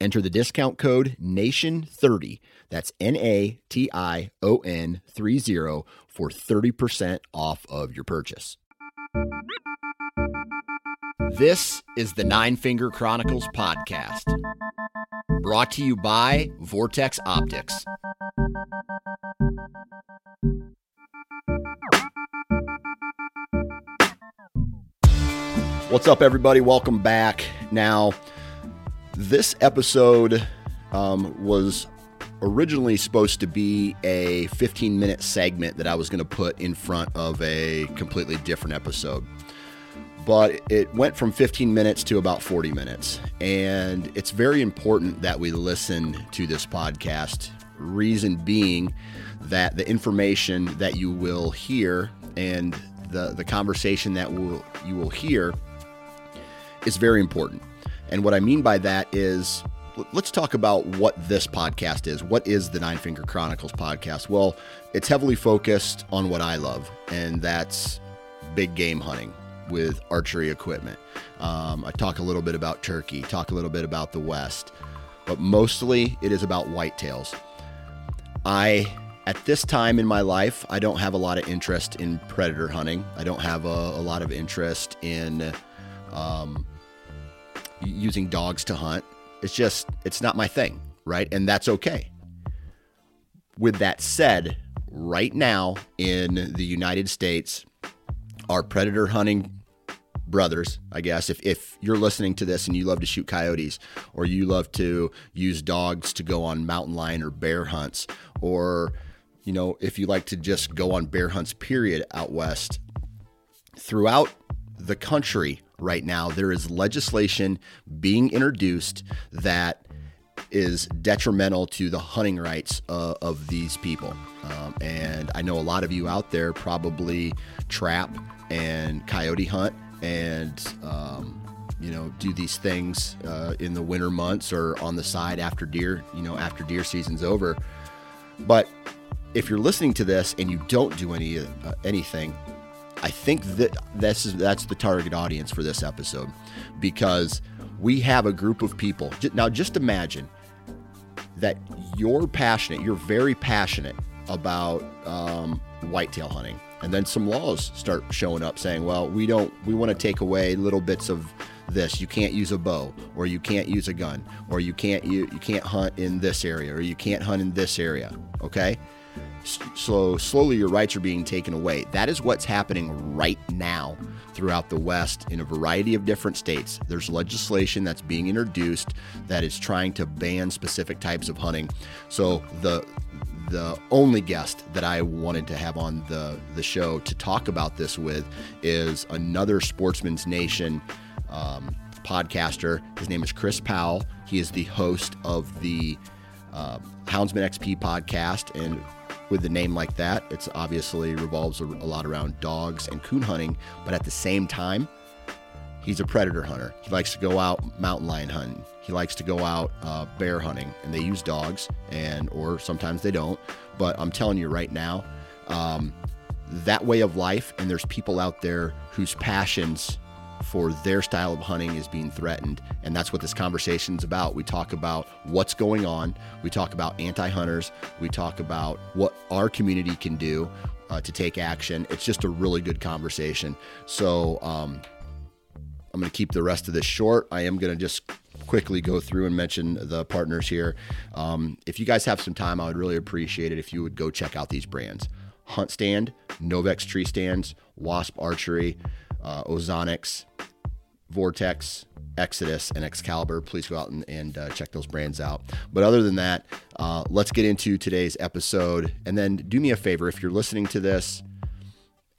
enter the discount code NATION30. That's N A T I O N 30 for 30% off of your purchase. This is the Nine Finger Chronicles podcast, brought to you by Vortex Optics. What's up, everybody? Welcome back. Now, this episode um, was originally supposed to be a 15 minute segment that I was going to put in front of a completely different episode. But it went from 15 minutes to about 40 minutes. And it's very important that we listen to this podcast. Reason being that the information that you will hear and the, the conversation that will, you will hear is very important. And what I mean by that is let's talk about what this podcast is. What is the Nine Finger Chronicles podcast? Well, it's heavily focused on what I love, and that's big game hunting with archery equipment. Um, I talk a little bit about turkey, talk a little bit about the West, but mostly it is about whitetails. I, at this time in my life, I don't have a lot of interest in predator hunting. I don't have a, a lot of interest in um, using dogs to hunt. It's just, it's not my thing, right? And that's okay. With that said, right now in the United States, our predator hunting brothers, I guess, if, if you're listening to this and you love to shoot coyotes, or you love to use dogs to go on mountain lion or bear hunts, or, you know, if you like to just go on bear hunts, period, out west, throughout the country, right now, there is legislation being introduced that is detrimental to the hunting rights uh, of these people. Um, and I know a lot of you out there probably trap and coyote hunt and, um, you know, do these things uh, in the winter months or on the side after deer, you know, after deer season's over. But if you're listening to this and you don't do any uh, anything, I think that this is that's the target audience for this episode because we have a group of people. Now, just imagine that you're passionate, you're very passionate about um, whitetail hunting, and then some laws start showing up saying, "Well, we don't, we want to take away little bits of this. You can't use a bow, or you can't use a gun, or you can't you, you can't hunt in this area, or you can't hunt in this area." Okay so slowly your rights are being taken away. That is what's happening right now throughout the West in a variety of different states. There's legislation that's being introduced that is trying to ban specific types of hunting. So the the only guest that I wanted to have on the the show to talk about this with is another Sportsman's Nation um, podcaster. His name is Chris Powell. He is the host of the uh, Houndsman XP podcast and with the name like that. It's obviously revolves a, lot around dogs and coon hunting, but at the same time, he's a predator hunter. He likes to go out mountain lion hunting. He likes to go out uh, bear hunting, and they use dogs, and or sometimes they don't. But I'm telling you right now, um, that way of life, and there's people out there whose passions for their style of hunting is being threatened. And that's what this conversation is about. We talk about what's going on, we talk about anti hunters, we talk about what our community can do uh, to take action. It's just a really good conversation. So, um, I'm going to keep the rest of this short. I am going to just quickly go through and mention the partners here. Um, if you guys have some time, I would really appreciate it if you would go check out these brands Hunt Stand, Novix Tree Stands, Wasp Archery, uh, Ozonics, Vortex, Exodus, and Excalibur. Please go out and, and uh, check those brands out. But other than that, uh, let's get into today's episode. And then do me a favor if you're listening to this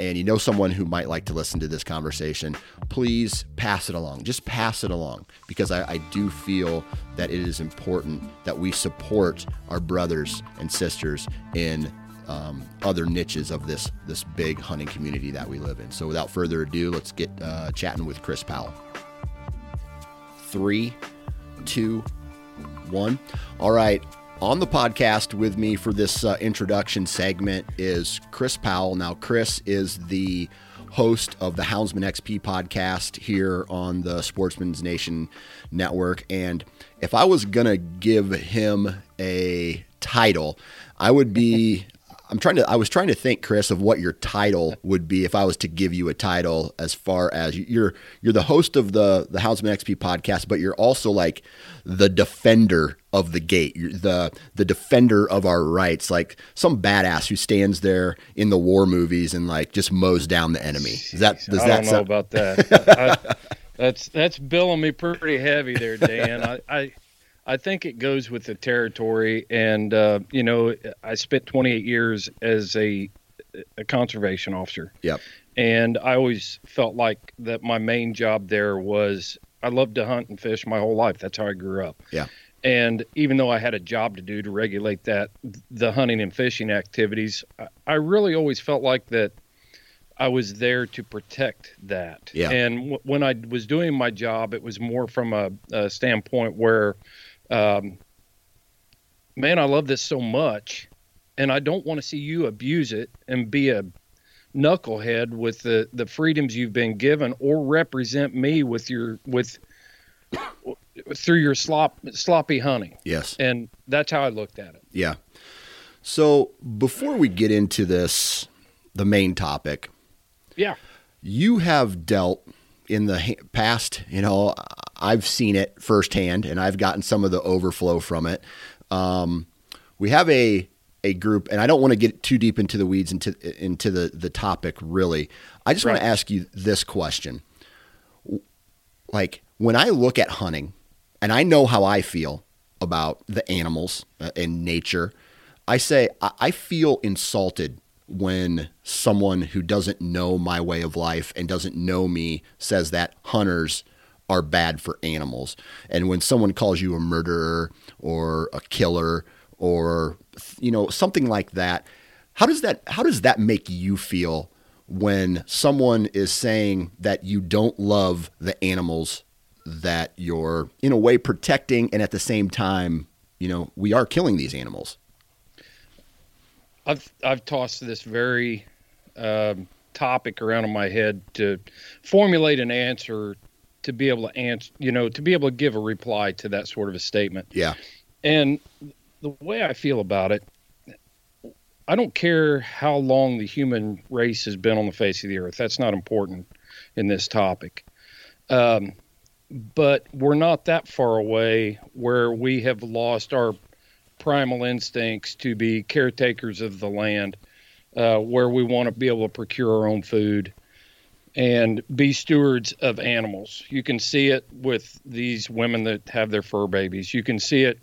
and you know someone who might like to listen to this conversation, please pass it along. Just pass it along because I, I, do feel that it is important that we support our brothers and sisters in um, other niches of this this big hunting community that we live in. So without further ado, let's get uh, chatting with Chris Powell. Three, two, one. All right. On the podcast with me for this uh, introduction segment is Chris Powell. Now, Chris is the host of the Houndsman XP podcast here on the Sportsman's Nation network. And if I was going to give him a title, I would be I'm trying to. I was trying to think, Chris, of what your title would be if I was to give you a title. As far as you're, you're the host of the the Houndsman XP podcast, but you're also like the defender of the gate. You're the the defender of our rights, like some badass who stands there in the war movies and like just mows down the enemy. Is that does I that don't know about that? I, that's that's billing me pretty heavy there, Dan. I, I I think it goes with the territory, and uh, you know, I spent 28 years as a, a conservation officer. Yep. And I always felt like that my main job there was I loved to hunt and fish my whole life. That's how I grew up. Yeah. And even though I had a job to do to regulate that, the hunting and fishing activities, I, really always felt like that I was there to protect that. Yeah. And w- when I was doing my job, it was more from a, a standpoint where, um, man, I love this so much, and I don't want to see you abuse it and be a knucklehead with the the freedoms you've been given, or represent me with your with through your slop sloppy hunting. Yes. And that's how I looked at it. Yeah. So before we get into this, the main topic, Yeah. you have dealt in the past, you know, I've seen it firsthand and I've gotten some of the overflow from it. Um, we have a a group and I don't want to get too deep into the weeds into into the the topic really. I just want to ask you this question. Like when I look at hunting and I know how I feel about the animals uh, and nature, I say I, I feel insulted when someone who doesn't know my way of life and doesn't know me says that hunters are bad for animals. And when someone calls you a murderer or a killer or you know something like that, how does that how does that make you feel when someone is saying that you don't love the animals that you're in a way protecting and at the same time, you know, we are killing these animals? I've I've tossed this very um, topic around in my head to formulate an answer to be able to answer, you know, to be able to give a reply to that sort of a statement. Yeah. And the way I feel about it, I don't care how long the human race has been on the face of the earth. That's not important in this topic. Um, but we're not that far away where we have lost our primal instincts to be caretakers of the land, uh, where we want to be able to procure our own food and be stewards of animals. You can see it with these women that have their fur babies. You can see it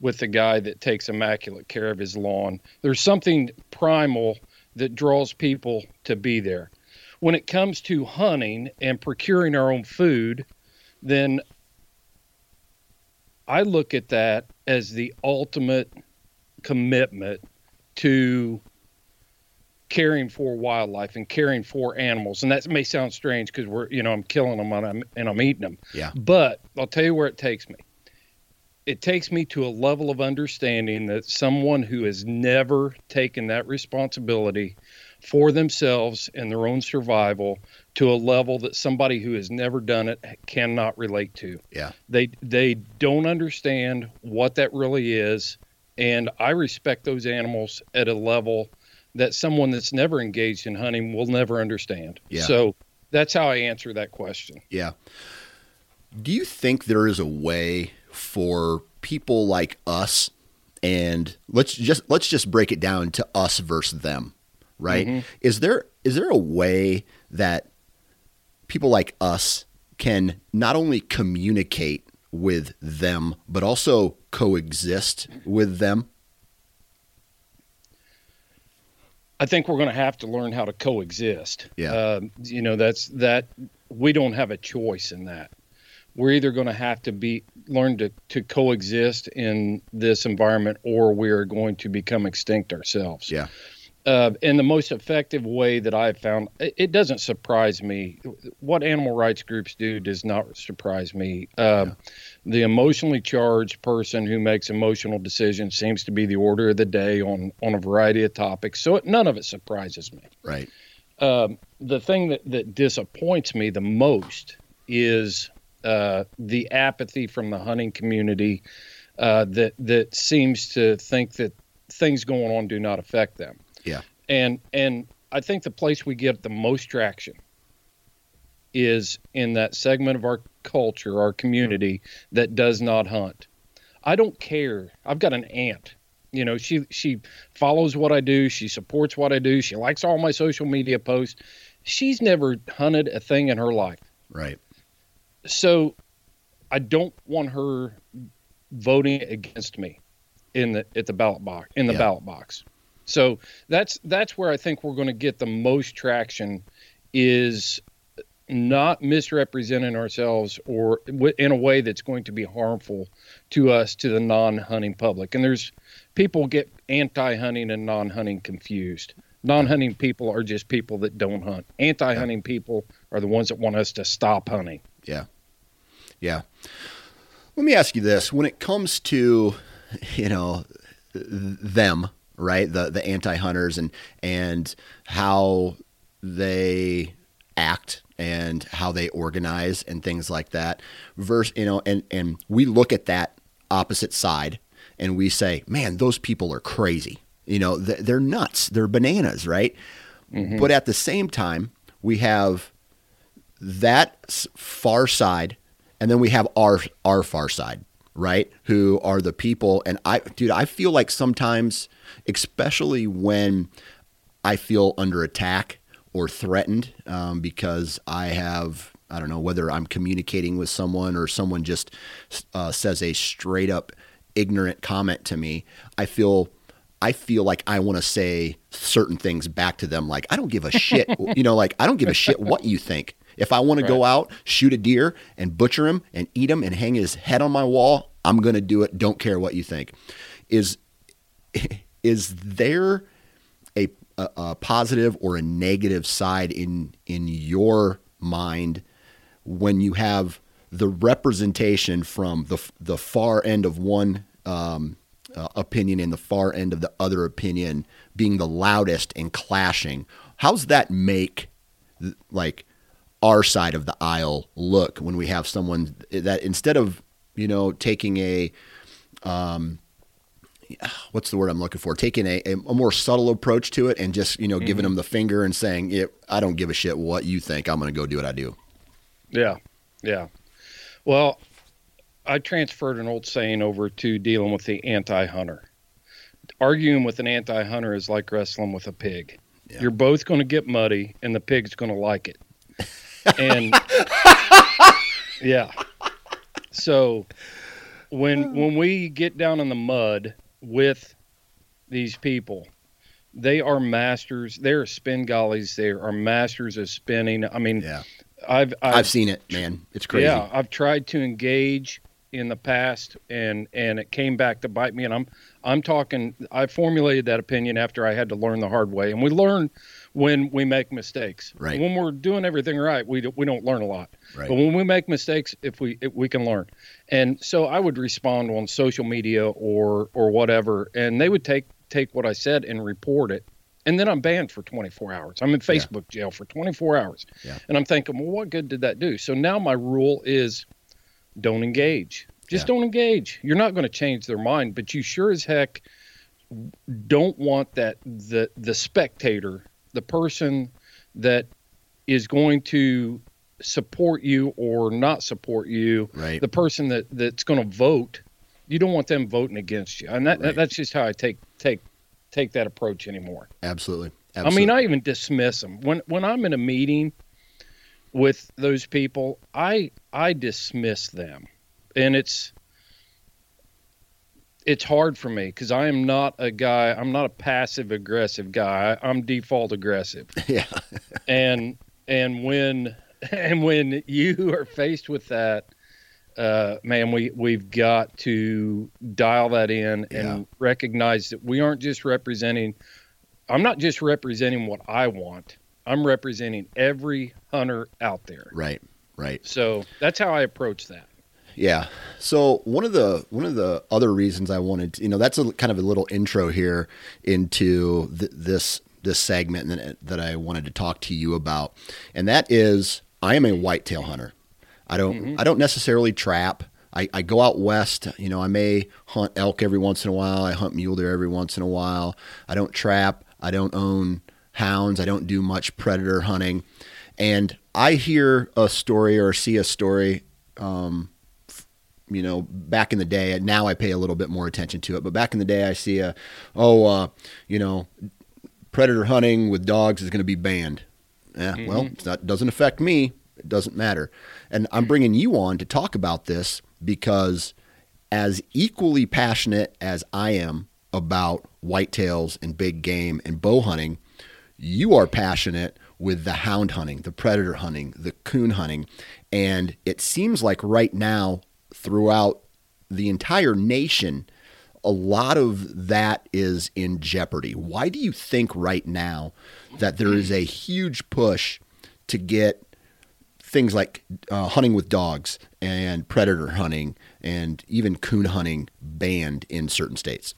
with the guy that takes immaculate care of his lawn. There's something primal that draws people to be there. When it comes to hunting and procuring our own food, then I look at that as the ultimate commitment to caring for wildlife and caring for animals. And that may sound strange because we're, you know, I'm killing them and I'm, and I'm eating them. Yeah. But I'll tell you where it takes me. it takes me to a level of understanding that someone who has never taken that responsibility for themselves and their own survival to a level that somebody who has never done it cannot relate to. Yeah. They they don't understand what that really is and I respect those animals at a level that someone that's never engaged in hunting will never understand. Yeah. So that's how I answer that question. Yeah. Do you think there is a way for people like us and let's just let's just break it down to us versus them, right? Mhm. Is there is there a way that people like us can not only communicate with them but also coexist with them? I think we're going to have to learn how to coexist. Yeah. Um, you know, that's that we don't have a choice in that. We're either going to have to be learn to, to coexist in this environment or we're going to become extinct ourselves. Yeah. Uh, and the most effective way that I've found, it, doesn't surprise me. What animal rights groups do does not surprise me. Uh, The emotionally charged person who makes emotional decisions seems to be the order of the day on on a variety of topics. So it, none of it surprises me. Right. Um, the thing that, that disappoints me the most is uh, the apathy from the hunting community uh, that that seems to think that things going on do not affect them. Yeah. And and I think the place we get the most traction is in that segment of our culture, our community that does not hunt. I don't care. I've got an aunt. You know, she she follows what I do. She supports what I do. She likes all my social media posts. She's never hunted a thing in her life. Right. So I don't want her voting against me in the at the ballot box in the Yeah. ballot box. So that's that's where I think we're going to get the most traction is not misrepresenting ourselves or w- in a way that's going to be harmful to us to the non-hunting public. And there's people get anti-hunting and non-hunting confused. Non-hunting people are just people that don't hunt. Anti-hunting people are the ones that want us to stop hunting. Yeah. Yeah. Let me ask you this. When it comes to, you know, them, right? The the anti-hunters and and how they act and how they organize and things like that. Versus, you know, and and we look at that opposite side and we say, "Man, those people are crazy." You know, they're nuts. They're bananas, right? Mm-hmm. But at the same time, we have that far side, and then we have our our far side, right? Who are the people? And I, dude, I feel like sometimes, especially when I feel under attack or threatened, um, because I have I don't know whether I'm communicating with someone or someone just uh, says a straight up ignorant comment to me. I feel I feel like I want to say certain things back to them. Like, I don't give a shit. you know, like, I don't give a shit what you think. If I want to go out, shoot a deer and butcher him and eat him and hang his head on my wall, I'm going to do it. Don't care what you think. Is, is there a, a, positive or a negative side in, in your mind when you have the representation from the, the far end of one, um, uh, opinion and the far end of the other opinion being the loudest and clashing. How's that make like our side of the aisle look when we have someone that instead of you know taking a um what's the word I'm looking for taking a, a, more subtle approach to it and just you know giving mm-hmm. them the finger and saying yeah, I don't give a shit what you think I'm going to go do what I do. Yeah, yeah. Well, I transferred an old saying over to dealing with the anti-hunter. Arguing with an anti-hunter is like wrestling with a pig. Yeah. You're both going to get muddy, and the pig's going to like it. And yeah, so when when we get down in the mud with these people, they are masters. They're spingollies. They are masters of spinning. I mean, Yeah, I've I've, I've seen it, man. It's crazy. yeah, I've tried to engage in the past and and it came back to bite me and I'm I'm talking. I formulated that opinion after I had to learn the hard way, and we learn when we make mistakes. Right. When we're doing everything right, we we don't learn a lot. Right. But when we make mistakes, if we if we can learn, and so I would respond on social media or or whatever, and they would take take what I said and report it, and then I'm banned for 24 hours. I'm in Facebook jail for 24 hours, Yeah. and I'm thinking, well, what good did that do? So now my rule is, don't engage. Just Yeah. don't engage. You're not going to change their mind, but you sure as heck don't want that the the spectator, the person that is going to support you or not support you, Right. the person that that's going to vote, you don't want them voting against you. And that, Right. that's just how I take take take that approach anymore. Absolutely. I mean, I even dismiss them when when I'm in a meeting with those people. I I dismiss them, and it's it's hard for me because I am not a guy. I'm not a passive aggressive guy. I'm default aggressive, yeah. and and when and when you are faced with that. Uh, man, we we've got to dial that in Yeah. and recognize that we aren't just representing I'm not just representing what I want. I'm representing every hunter out there. Right. Right. So that's how I approach that. Yeah. So one of the one of the other reasons I wanted, to, you know, that's a kind of a little intro here into th- this this segment that, that I wanted to talk to you about, and that is I am a whitetail hunter. I don't mm-hmm. I don't necessarily trap. I, I go out west. You know, I may hunt elk every once in a while. I hunt mule deer every once in a while. I don't trap. I don't own hounds. I don't do much predator hunting. And I hear a story or see a story um, you know, back in the day, now I pay a little bit more attention to it. But back in the day, I see a, oh, uh, you know, predator hunting with dogs is going to be banned. Yeah, well, it's not, doesn't affect me. It doesn't matter. And I'm bringing you on to talk about this because, as equally passionate as I am about whitetails and big game and bow hunting, you are passionate with the hound hunting, the predator hunting, the coon hunting. And it seems like right now, throughout the entire nation, a lot of that is in jeopardy. Why do you think right now that there is a huge push to get things like uh, hunting with dogs and predator hunting and even coon hunting banned in certain states?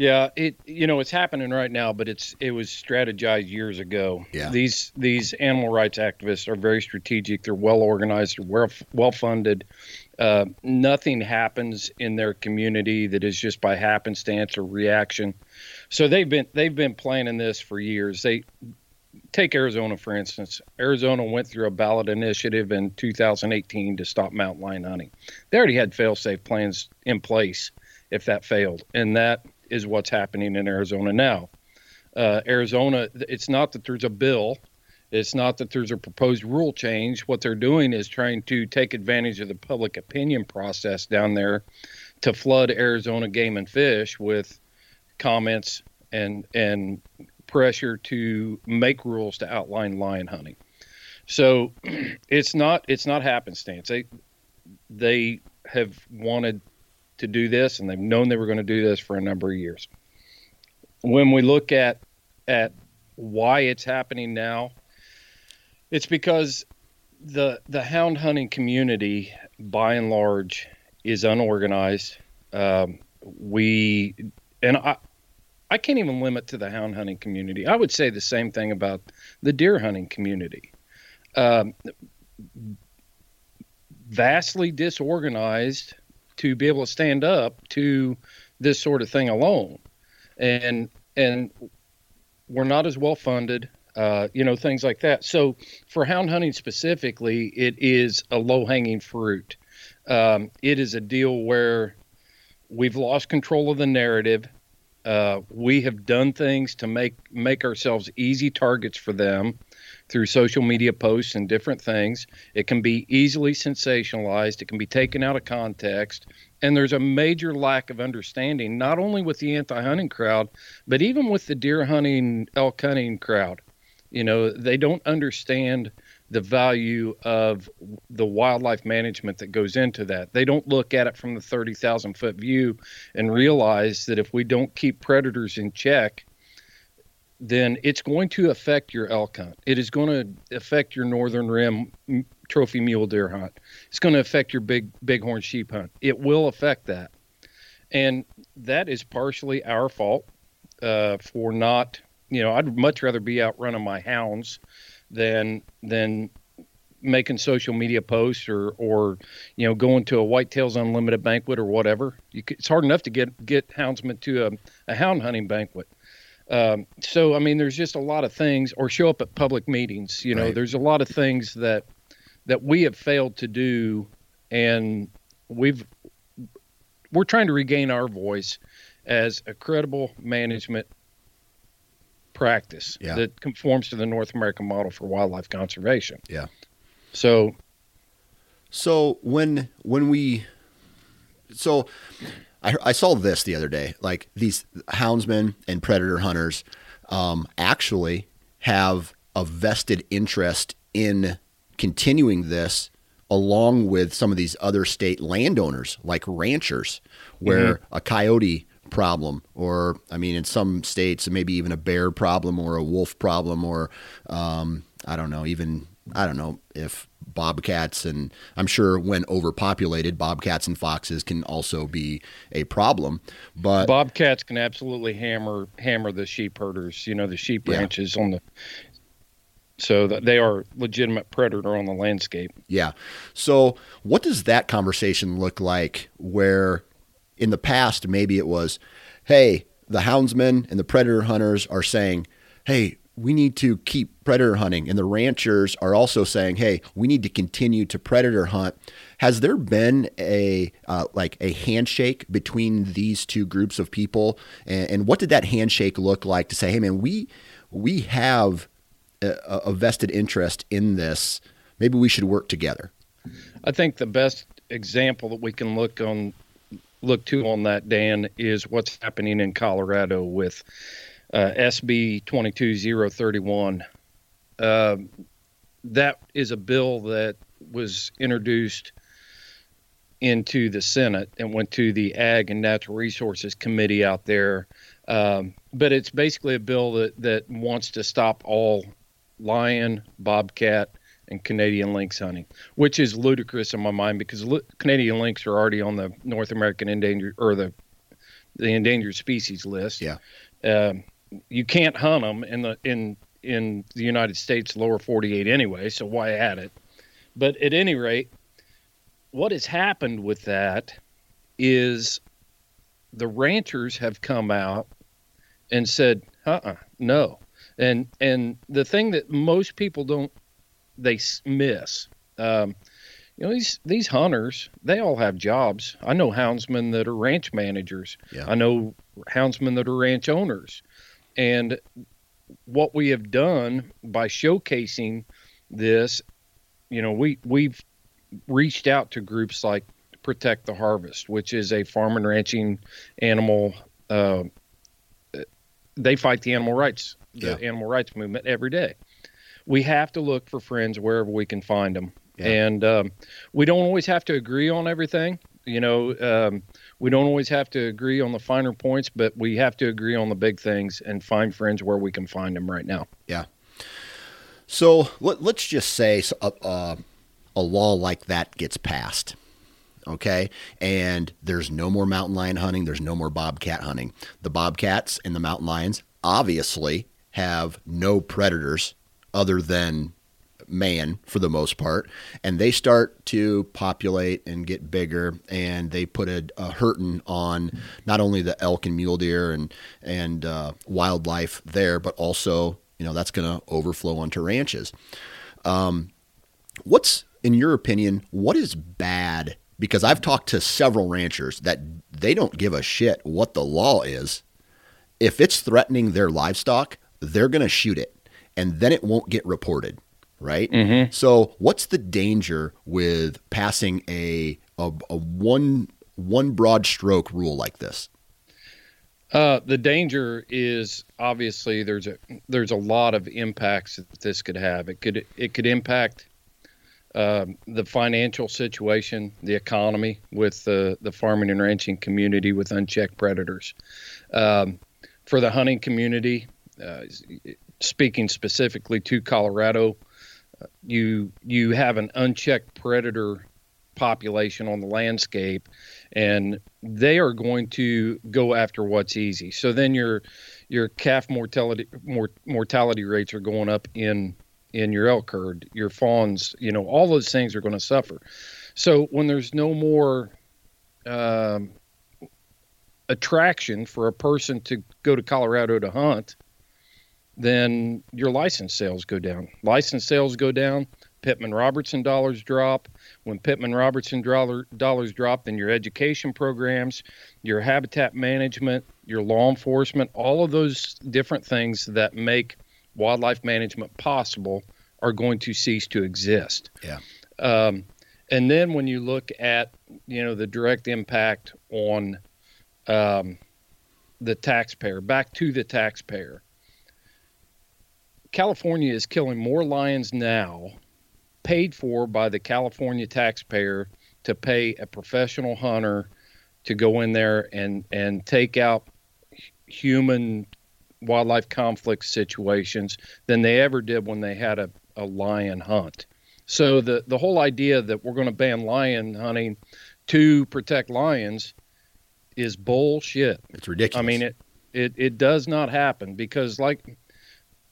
Yeah, it you know it's happening right now, but it's it was strategized years ago. Yeah. These these animal rights activists are very strategic. They're well organized. They're well well funded. Uh, nothing happens in their community that is just by happenstance or reaction. So they've been they've been planning this for years. They take Arizona for instance. Arizona went through a ballot initiative in 2018 to stop mountain lion hunting. They already had fail-safe plans in place if that failed, and that is what's happening in Arizona now. Uh, Arizona, it's not that there's a bill, it's not that there's a proposed rule change. What they're doing is trying to take advantage of the public opinion process down there to flood Arizona game and fish with comments and and pressure to make rules to outline lion hunting. So it's not it's not happenstance. They they have wanted to do this and they've known they were going to do this for a number of years. When we look at at why it's happening now, it's because the the hound hunting community by and large is unorganized. Um, we and I I can't even limit to the hound hunting community. I would say the same thing about the deer hunting community. Um, vastly disorganized to be able to stand up to this sort of thing alone, and and we're not as well funded, uh, you know, things like that. So for hound hunting specifically, it is a low hanging fruit. Um, it is a deal where we've lost control of the narrative. Uh, we have done things to make make ourselves easy targets for them through social media posts and different things. It can be easily sensationalized. It can be taken out of context. And there's a major lack of understanding, not only with the anti hunting crowd, but even with the deer hunting, elk hunting crowd. You know, they don't understand the value of the wildlife management that goes into that. They don't look at it from the 30,000 foot view and realize that if we don't keep predators in check, then it's going to affect your elk hunt. It is going to affect your northern rim trophy mule deer hunt. It's going to affect your big bighorn sheep hunt. It will affect that, and that is partially our fault uh, for not. You know, I'd much rather be out running my hounds than than making social media posts or or you know going to a whitetails unlimited banquet or whatever. It's hard enough to get get houndsmen to a, a hound hunting banquet. Um, so I mean, there's just a lot of things, or show up at public meetings. You know, right. there's a lot of things that that we have failed to do, and we've we're trying to regain our voice as a credible management practice yeah. that conforms to the North American model for wildlife conservation. Yeah. So. So when when we, so I, I saw this the other day. Like these houndsmen and predator hunters um, actually have a vested interest in continuing this along with some of these other state landowners like ranchers where mm-hmm. a coyote problem or i mean in some states maybe even a bear problem or a wolf problem or um, i don't know even i don't know if bobcats and I'm sure when overpopulated, bobcats and foxes can also be a problem. But bobcats can absolutely hammer hammer the sheep herders. You know, the sheep yeah. ranches on the so they are legitimate predator on the landscape. Yeah. So what does that conversation look like? Where in the past maybe it was, hey, the houndsmen and the predator hunters are saying, hey, we need to keep predator hunting. And the ranchers are also saying, hey, we need to continue to predator hunt. Has there been a uh, like a handshake between these two groups of people? And, and, what did that handshake look like to say, hey, man, we we have a, a vested interest in this. Maybe we should work together. I think the best example that we can look on look to on that, Dan, is what's happening in Colorado with uh, SB 22031. Uh, that is a bill that was introduced into the Senate and went to the Ag and Natural Resources Committee out there. Um, but it's basically a bill that, that wants to stop all lion, bobcat, and Canadian lynx hunting, which is ludicrous in my mind because Canadian lynx are already on the North American endangered or the the endangered species list. Yeah. Um, you can't hunt them in the in in the United States lower 48 anyway, so why add it? But at any rate, what has happened with that is the ranchers have come out and said, "Uh-uh, no." And and the thing that most people don't they miss, um, you know, these these hunters, they all have jobs. I know houndsmen that are ranch managers. Yeah. I know houndsmen that are ranch owners. And what we have done by showcasing this, you know, we we've reached out to groups like Protect the Harvest, which is a farm and ranching animal. Uh, they fight the animal rights, the yeah. animal rights movement every day. We have to look for friends wherever we can find them, yeah. and um, we don't always have to agree on everything. You know, um, we don't always have to agree on the finer points, but we have to agree on the big things and find friends where we can find them right now. Yeah. So let, us just say a, uh, uh, a law like that gets passed okay? And there's no more mountain lion hunting, there's no more bobcat hunting. The bobcats and the mountain lions obviously have no predators other than man for the most part, and they start to populate and get bigger, and they put a, a hurting on not only the elk and mule deer and and uh, wildlife there, but also you know that's going to overflow onto ranches. Um, what's in your opinion? What is bad? Because I've talked to several ranchers that they don't give a shit what the law is. If it's threatening their livestock, they're going to shoot it and then it won't get reported right? Mm-hmm. So, what's the danger with passing a, a, a one one broad stroke rule like this? Uh, the danger is obviously there's a there's a lot of impacts that this could have. It could it could impact um, the financial situation, the economy with the the farming and ranching community with unchecked predators. Um, for the hunting community, uh, speaking specifically to Colorado, you you have an unchecked predator population on the landscape and they are going to go after what's easy. So then your your calf mortality mor- mortality rates are going up in in your elk herd, your fawns, you know, all those things are going to suffer. So when there's no more um, attraction for a person to go to Colorado to hunt, then your license sales go down. License sales go down. Pittman Robertson dollars drop. When Pittman Robertson dollar, dollars drop, then your education programs, your habitat management, your law enforcement, all of those different things that make wildlife management possible are going to cease to exist. Yeah. Um, and then when you look at you know the direct impact on um, the taxpayer, back to the taxpayer. California is killing more lions now paid for by the California taxpayer to pay a professional hunter to go in there and and take out human wildlife conflict situations than they ever did when they had a, a lion hunt. So the the whole idea that we're going to ban lion hunting to protect lions is bullshit. It's ridiculous. I mean it it it does not happen because like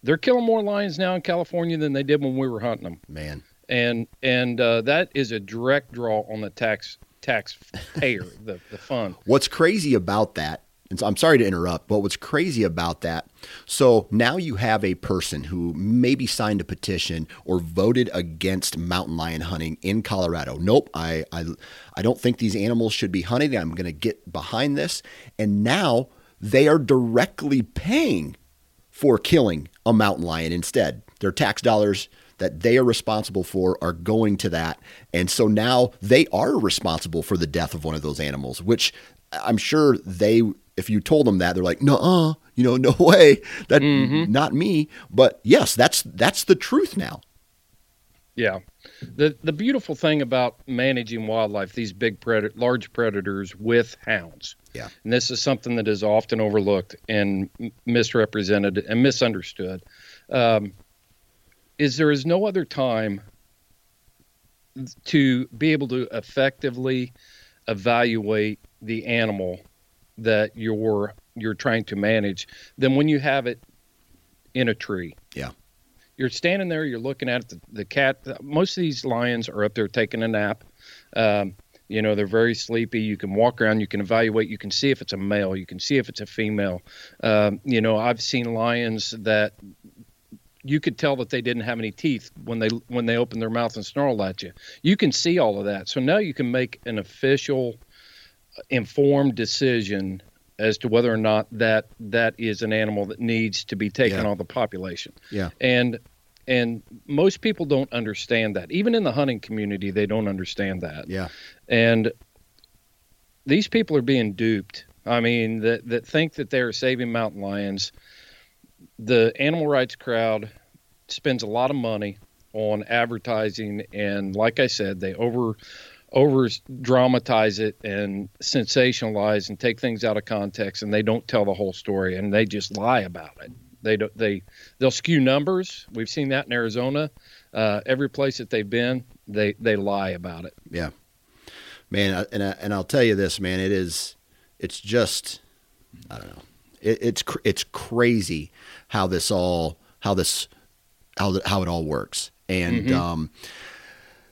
they're killing more lions now in California than they did when we were hunting them. Man and and uh, that is a direct draw on the tax taxpayer, the the fund. What's crazy about that? And so I'm sorry to interrupt, but what's crazy about that? So now you have a person who maybe signed a petition or voted against mountain lion hunting in Colorado. Nope, I I, I don't think these animals should be hunted. I'm going to get behind this, and now they are directly paying for killing a mountain lion instead. Their tax dollars that they are responsible for are going to that. And so now they are responsible for the death of one of those animals, which I'm sure they, if you told them that, they're like, no, uh, you know, no way, that mm-hmm. not me. But yes, that's that's the truth now. Yeah, the the beautiful thing about managing wildlife, these big predator, large predators with hounds. Yeah, and this is something that is often overlooked and misrepresented and misunderstood. Um, is there is no other time to be able to effectively evaluate the animal that you're you're trying to manage than when you have it in a tree. Yeah. You're standing there, you're looking at the, the cat. Most of these lions are up there taking a nap. Um, you know, they're very sleepy. You can walk around, you can evaluate, you can see if it's a male, you can see if it's a female. Um, you know, I've seen lions that you could tell that they didn't have any teeth when they when they opened their mouth and snarled at you. You can see all of that. So now you can make an official informed decision as to whether or not that that is an animal that needs to be taken yeah. off the population. Yeah. And and most people don't understand that. Even in the hunting community, they don't understand that. Yeah. And these people are being duped. I mean, that that think that they're saving mountain lions the animal rights crowd spends a lot of money on advertising and like i said they over over dramatize it and sensationalize and take things out of context and they don't tell the whole story and they just lie about it. They don't they they'll skew numbers. We've seen that in arizona. Uh, every place that they've been they they lie about it. Yeah. Man and I, and I'll tell you this man it is it's just I don't know. It, it's it's crazy how this all how this how how it all works. And mm-hmm. um,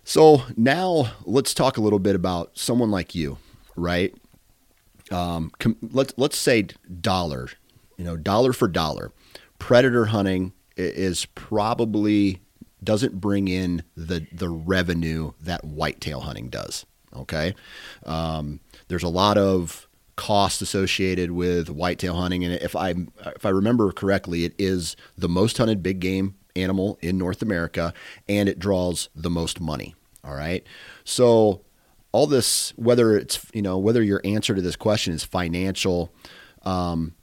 so now let's talk a little bit about someone like you, right? Um, com- let's let's say dollar, you know, dollar for dollar. Predator hunting is probably doesn't bring in the the revenue that whitetail hunting does. Okay, um, there's a lot of cost associated with whitetail hunting. And if I if I remember correctly, it is the most hunted big game animal in North America, and it draws the most money. All right, so all this, whether it's you know whether your answer to this question is financial. um,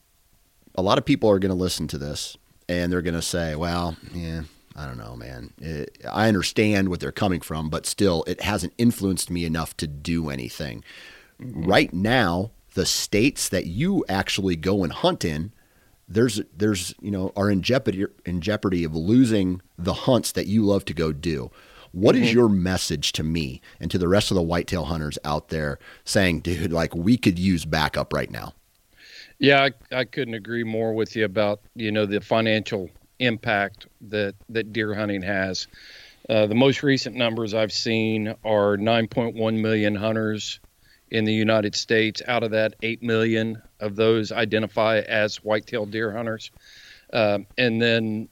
a lot of people are going to listen to this and they're going to say, well, yeah, I don't know, man. It, I understand what they're coming from, but still, it hasn't influenced me enough to do anything. Mm-hmm. Right now, the states that you actually go and hunt in, there's there's you know are in jeopardy in jeopardy of losing the hunts that you love to go do. What mm-hmm. is your message to me and to the rest of the whitetail hunters out there saying, dude, like we could use backup right now? Yeah, I, I couldn't agree more with you about you know the financial impact that that deer hunting has. Uh, the most recent numbers I've seen are 9.1 million hunters in the United States. Out of that, 8 million of those identify as whitetail deer hunters. Uh, and then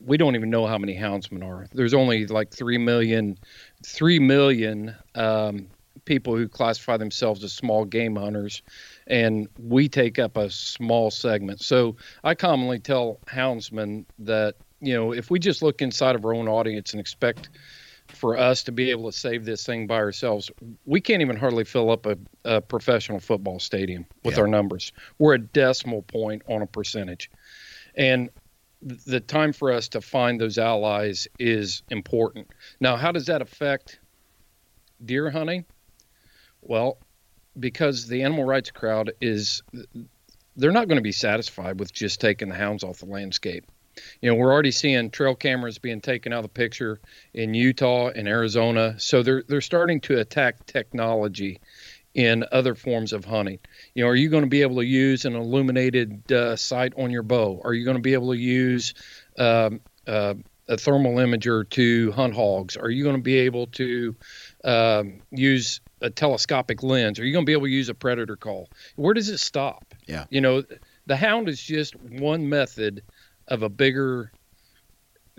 we don't even know how many houndsmen are. There's only like 3 million, 3 million um, people who classify themselves as small game hunters. And we take up a small segment. So I commonly tell houndsmen that, you know, if we just look inside of our own audience and expect for us to be able to save this thing by ourselves, we can't even hardly fill up a, a professional football stadium with yeah. our numbers. We're a decimal point on a percentage. And the time for us to find those allies is important. Now, how does that affect deer hunting? Well, because the animal rights crowd is, they're not going to be satisfied with just taking the hounds off the landscape you know, we're already seeing trail cameras being taken out of the picture in Utah and Arizona. So they're they're starting to attack technology in other forms of hunting. You know, are you going to be able to use an illuminated uh, sight on your bow? Are you going to be able to use um, uh, a thermal imager to hunt hogs? Are you going to be able to um, use a telescopic lens? Are you going to be able to use a predator call? Where does it stop? Yeah. You know, the hound is just one method of a bigger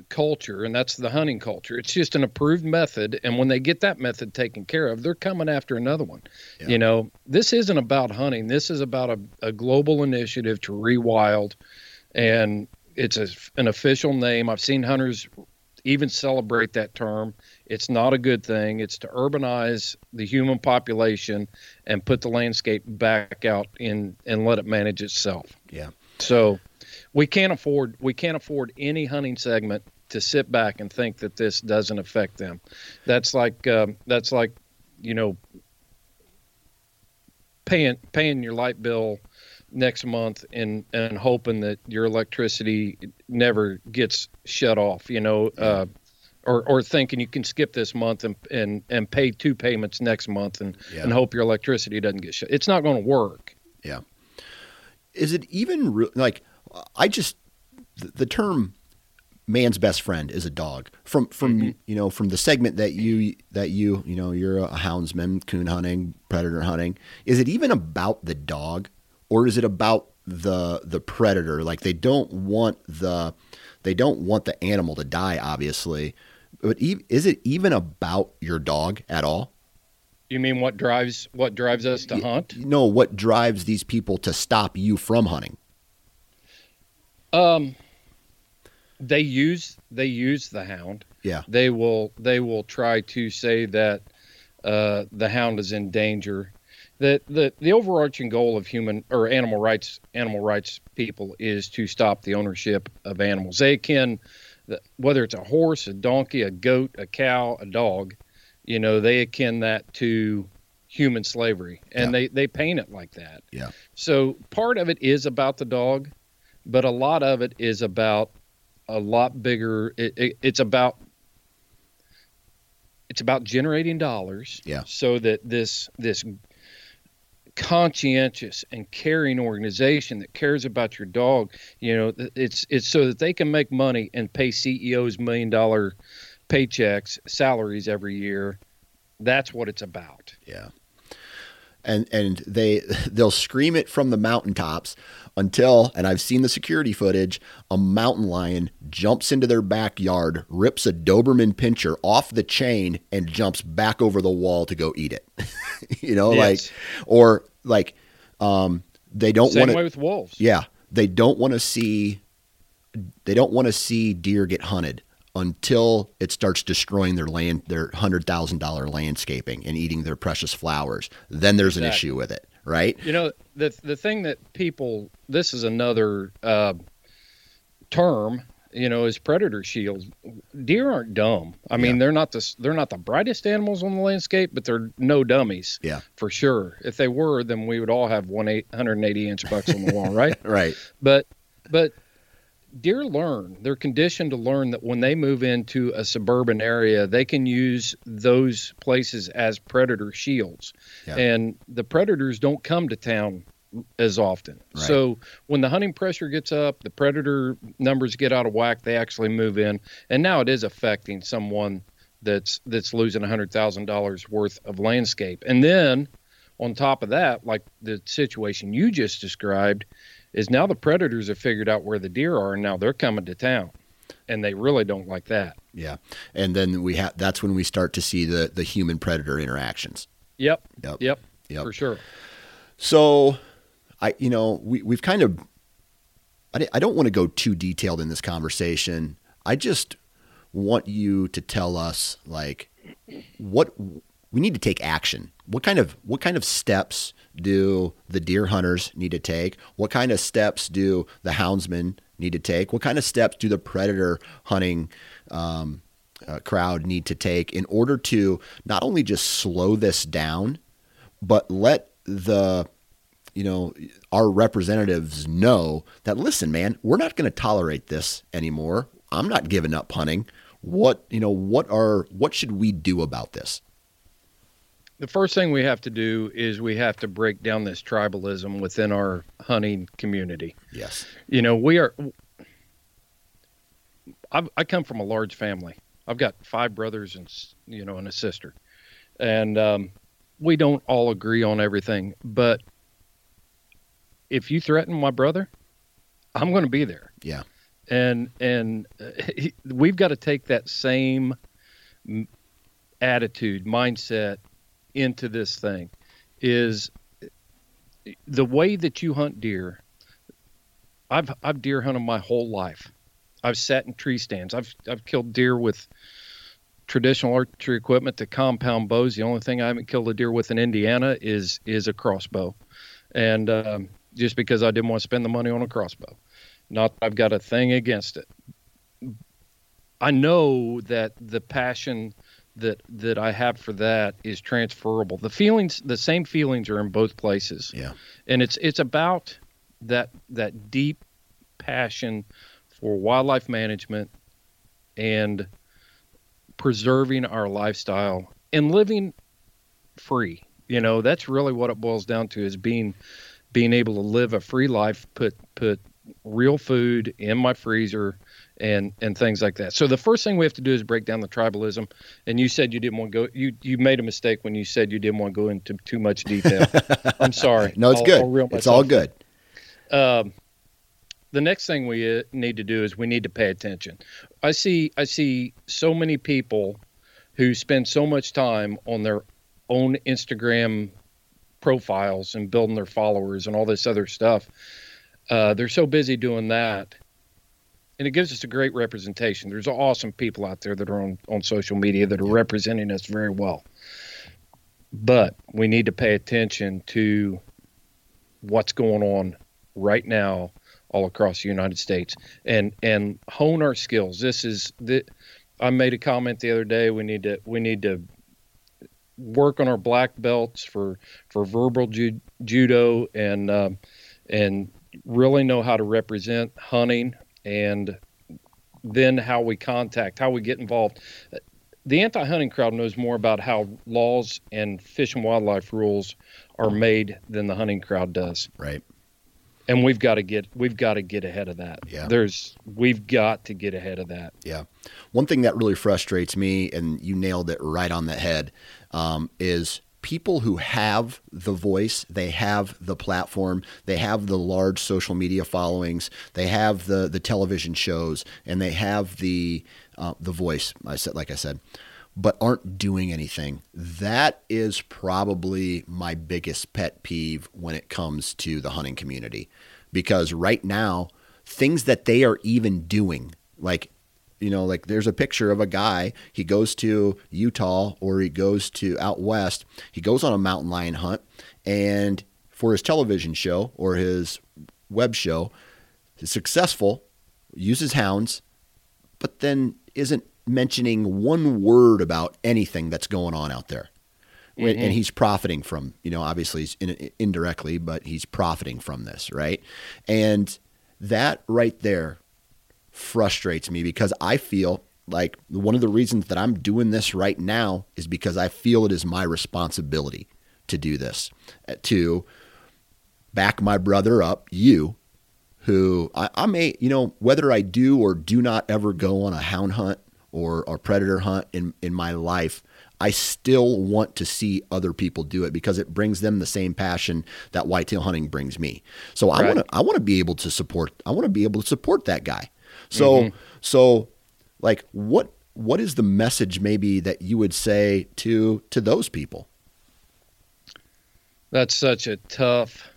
culture, and that's the hunting culture. It's just an approved method, and when they get that method taken care of, they're coming after another one. Yeah. You know, this isn't about hunting. This is about a, a global initiative to rewild, and it's a, an official name. I've seen hunters even celebrate that term. It's not a good thing. It's to urbanize the human population and put the landscape back out in and let it manage itself. Yeah. So we can't afford we can't afford any hunting segment to sit back and think that this doesn't affect them. That's like um, that's like you know paying paying your light bill next month and and hoping that your electricity never gets shut off. You know. Uh, or, or thinking you can skip this month and, and, and pay two payments next month and, yeah. and hope your electricity doesn't get shut. It's not going to work. Yeah. Is it even re- like I just the term man's best friend is a dog. From from mm-hmm. you know from the segment that you that you you know you're a houndsman coon hunting predator hunting is it even about the dog or is it about the the predator? Like they don't want the they don't want the animal to die obviously but is it even about your dog at all? You mean what drives what drives us to hunt? no what drives these people to stop you from hunting um, they use they use the hound. Yeah. They will they will try to say that uh, the hound is in danger. The, the the overarching goal of human or animal rights animal rights people is to stop the ownership of animals. They can, whether it's a horse, a donkey, a goat, a cow, a dog, you know, they akin that to human slavery, and yeah. they they paint it like that. Yeah. So part of it is about the dog, but a lot of it is about a lot bigger. It, it, it's about it's about generating dollars. Yeah. So that this this conscientious and caring organization that cares about your dog, you know, it's it's so that they can make money and pay CEOs million dollar paychecks, salaries every year. That's what it's about. Yeah. And and they they'll scream it from the mountaintops until, and I've seen the security footage, a mountain lion jumps into their backyard, rips a Doberman pinscher off the chain, and jumps back over the wall to go eat it. you know, yes. like, or like, um, they don't want to. with wolves. Yeah, they don't want to see. They don't want to see deer get hunted until it starts destroying their land, their hundred thousand dollar landscaping and eating their precious flowers. Then there's exactly. an issue with it right? You know, the the thing that people this is another uh, term, you know, is predator shield. Deer aren't dumb. I mean, Yeah. they're not the they're not the brightest animals on the landscape, but they're no dummies. Yeah. for sure. If they were, then we would all have one eight, 180 inch bucks on the wall, right? Right. But but deer learn. They're conditioned to learn that when they move into a suburban area, they can use those places as predator shields. Yeah. And the predators don't come to town as often. Right. So when the hunting pressure gets up, the predator numbers get out of whack, they actually move in. And now it is affecting someone that's that's losing $100,000 worth of landscape. And then on top of that, like the situation you just described, is now the predators have figured out where the deer are and now they're coming to town. And they really don't like that. Yeah. And then we have that's when we start to see the the human predator interactions. Yep. Yep. Yep. Yep. For sure. So, I you know we we've kind of I, I don't want to go too detailed in this conversation. I just want you to tell us like what we need to take action. What kind of what kind of steps do the deer hunters need to take? What kind of steps do the houndsmen need to take? What kind of steps do the predator hunting um, uh, crowd need to take in order to not only just slow this down, but let the you know our representatives know that listen man we're not going to tolerate this anymore i'm not giving up hunting what you know what are what should we do about this The first thing we have to do is we have to break down this tribalism within our hunting community. yes You know, we are. I've, I come from a large family. I've got five brothers and you know and a sister, and um, we don't all agree on everything. But if you threaten my brother, I'm going to be there. yeah and and uh, we've got to take that same attitude mindset into this thing is the way that you hunt deer. I've i've deer hunted my whole life. I've sat in tree stands. I've i've killed deer with traditional archery equipment the compound bows. The only thing i haven't killed a deer with in indiana is is a crossbow. And um, just because i didn't want to spend the money on a crossbow. Not that I've got a thing against it. I know that the passion that that I have for that is transferable. The feelings, the same feelings are in both places. Yeah. And it's it's about that that deep passion for wildlife management and preserving our lifestyle and living free. You know, that's really what it boils down to is being being able to live a free life, put put real food in my freezer and and things like that. So the first thing we have to do is break down the tribalism. And you said you didn't want to go. You you made a mistake when you said you didn't want to go into too much detail. I'm sorry. no it's I'll- good I'll it's all good Um, the next thing we uh, need to do is we need to pay attention. I see I see so many people who spend so much time on their own Instagram profiles and building their followers and all this other stuff. Uh, they're so busy doing that. And it gives us a great representation. There's awesome people out there that are on, on social media that are representing us very well. But we need to pay attention to what's going on right now all across the United States and and hone our skills. This is the I made a comment the other day we need to we need to work on our black belts for for verbal ju- judo and um, and really know how to represent hunting and then how we contact how we get involved. The anti-hunting crowd knows more about how laws and fish and wildlife rules are made than the hunting crowd does. Right. And we've got to get we've got to get ahead of that. Yeah. there's we've got to get ahead of that. Yeah. One thing that really frustrates me, and you nailed it right on the head, um, is people who have the voice, they have the platform, they have the large social media followings, they have the the television shows, and they have the uh, the voice. I said, like I said, but aren't doing anything. That is probably my biggest pet peeve when it comes to the hunting community, because right now, things that they are even doing, like you know, like there's a picture of a guy. He goes to Utah or he goes to out west. He goes on a mountain lion hunt, and for his television show or his web show, is successful, uses hounds, but then isn't mentioning one word about anything that's going on out there. Mm-hmm. And he's profiting from, you know, obviously he's in, indirectly, but he's profiting from this, right? And that right there frustrates me because I feel like one of the reasons that I'm doing this right now is because I feel it is my responsibility to do this, uh, to back my brother up, you, who I, I may, you know, whether I do or do not ever go on a hound hunt or a predator hunt in, in my life, I still want to see other people do it because it brings them the same passion that whitetail hunting brings me. So I right. want to I want to be able to support I want to be able to support that guy. So mm-hmm. so like what what is the message maybe that you would say to to those people? That's such a tough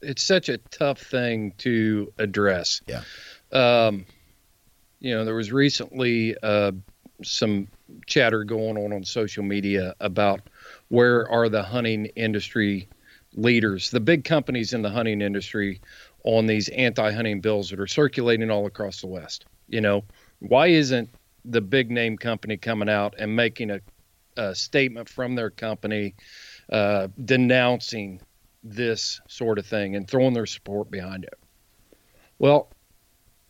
it's such a tough thing to address. Yeah. Um you know, there was recently uh, some chatter going on on social media about where are the hunting industry leaders, the big companies in the hunting industry, on these anti-hunting bills that are circulating all across the West. You know, why isn't the big name company coming out and making a, a statement from their company uh, denouncing this sort of thing and throwing their support behind it? Well,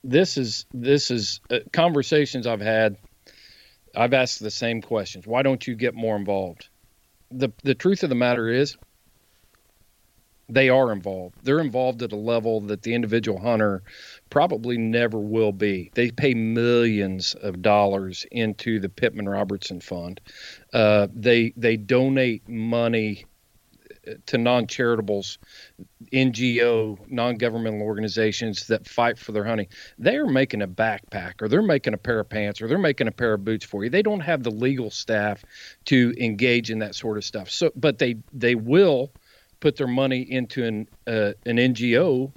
this is this is uh, conversations I've had. I've asked the same questions. Why don't you get more involved? the The truth of the matter is, they are involved. They're involved at a level that the individual hunter probably never will be. They pay millions of dollars into the Pittman Robertson Fund. Uh, they they donate money to non-charitables, NGO, non-governmental organizations that fight for their hunting, they're making a backpack or they're making a pair of pants or they're making a pair of boots for you. They don't have the legal staff to engage in that sort of stuff. So, but they they will put their money into an uh, an NGO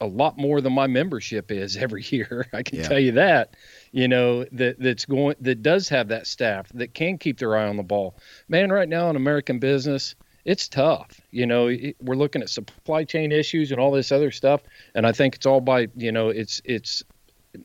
a lot more than my membership is every year. I can yeah. tell you that. You know that that's going that does have that staff that can keep their eye on the ball. Man, right now in American business, it's tough. You know, it, we're looking at supply chain issues and all this other stuff, and I think it's all by you know, it's it's.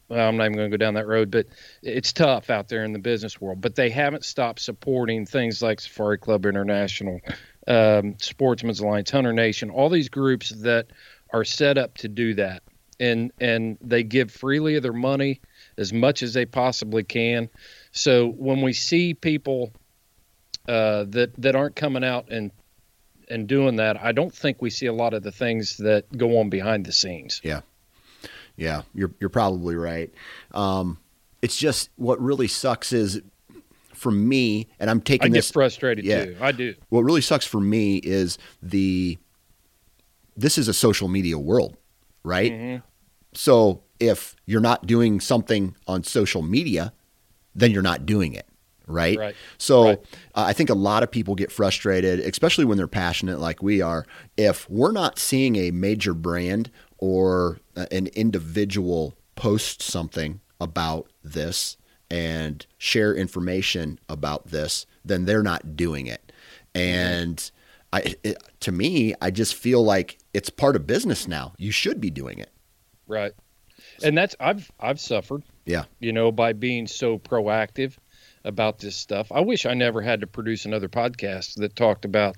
Well, I'm not even going to go down that road, but it's tough out there in the business world. But they haven't stopped supporting things like Safari Club International, um, Sportsmen's Alliance, Hunter Nation, all these groups that are set up to do that, and and they give freely of their money as much as they possibly can. So when we see people uh, that that aren't coming out and and doing that, I don't think we see a lot of the things that go on behind the scenes. Yeah, yeah, you're you're probably right. Um, it's just what really sucks is for me, and I'm taking I this. get frustrated yeah, too. I do. What really sucks for me is the. This is a social media world, right? Mm-hmm. So if you're not doing something on social media, then you're not doing it right? right. So right. Uh, I think a lot of people get frustrated, especially when they're passionate like we are, if we're not seeing a major brand or uh, an individual post something about this and share information about this, then they're not doing it. And I, it, to me, I just feel like it's part of business now. You should be doing it. Right. And that's I've I've suffered. Yeah. You know, by being so proactive about this stuff. I wish I never had to produce another podcast that talked about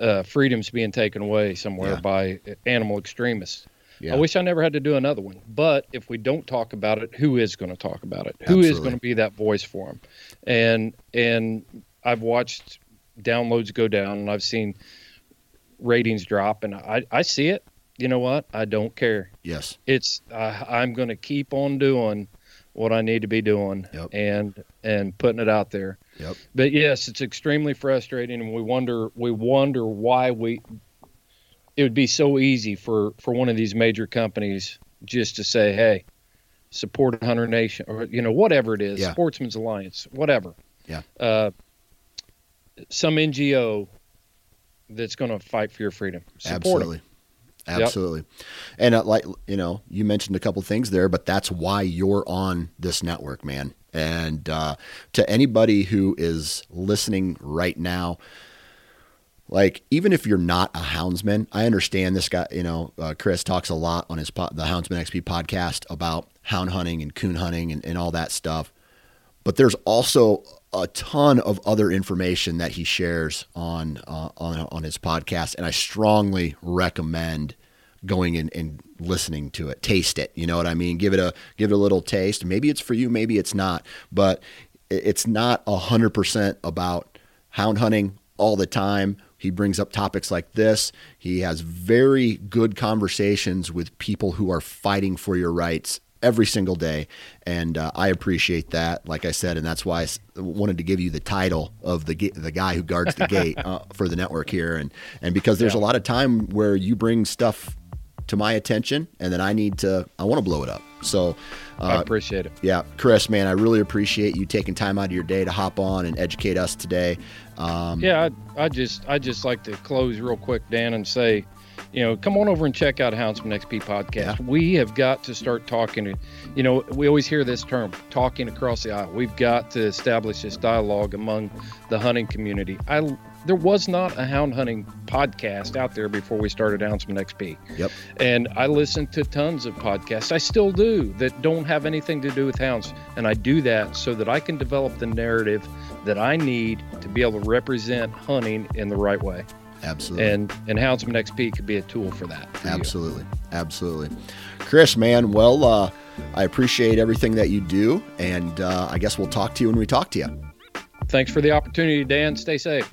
uh, freedoms being taken away somewhere yeah. by animal extremists. Yeah. I wish I never had to do another one. But if we don't talk about it, who is going to talk about it? Absolutely. Who is going to be that voice for them? And and I've watched downloads go down, and I've seen ratings drop, and I I see it. You know what? I don't care. Yes. It's uh, I'm going to keep on doing what I need to be doing yep. and and putting it out there. Yep. But yes, it's extremely frustrating, and we wonder we wonder why we. It would be so easy for for one of these major companies just to say, "Hey, support Hunter Nation," or you know whatever it is, yeah. Sportsmen's Alliance, whatever. Yeah. Uh, some NGO that's going to fight for your freedom. Support Absolutely. Them. Absolutely. Yep. And uh, like, you know, you mentioned a couple things there, but that's why you're on this network, man. And uh, to anybody who is listening right now, like even if you're not a houndsman, I understand this guy. You know, uh, Chris talks a lot on his po- the Houndsman XP podcast about hound hunting and coon hunting and, and all that stuff. But there's also a ton of other information that he shares on uh, on on his podcast, and I strongly recommend going in and listening to it, taste it. You know what I mean? Give it a give it a little taste. Maybe it's for you, maybe it's not, but it's not hundred percent about hound hunting all the time. He brings up topics like this. He has very good conversations with people who are fighting for your rights every single day. And uh, I appreciate that, like I said, and that's why I wanted to give you the title of the the guy who guards the gate uh, for the network here, and and because there's yeah. a lot of time where you bring stuff to my attention, and then I need to I want to blow it up. So uh, I appreciate it. Yeah, Chris, man, I really appreciate you taking time out of your day to hop on and educate us today. Um, yeah, I, I just I just like to close real quick, Dan, and say you know, come on over and check out Houndsman XP podcast. Yeah. We have got to start talking. You know, we always hear this term, talking across the aisle. We've got to establish this dialogue among the hunting community. I there was not a hound hunting podcast out there before we started Houndsman XP. Yep. And I listened to tons of podcasts. I still do that don't have anything to do with hounds, and I do that so that I can develop the narrative that I need to be able to represent hunting in the right way. Absolutely. And and Houndsman XP could be a tool for that. For Absolutely. You. Absolutely. Chris, man, well, uh, I appreciate everything that you do, and uh, I guess we'll talk to you when we talk to you. Thanks for the opportunity, Dan. Stay safe.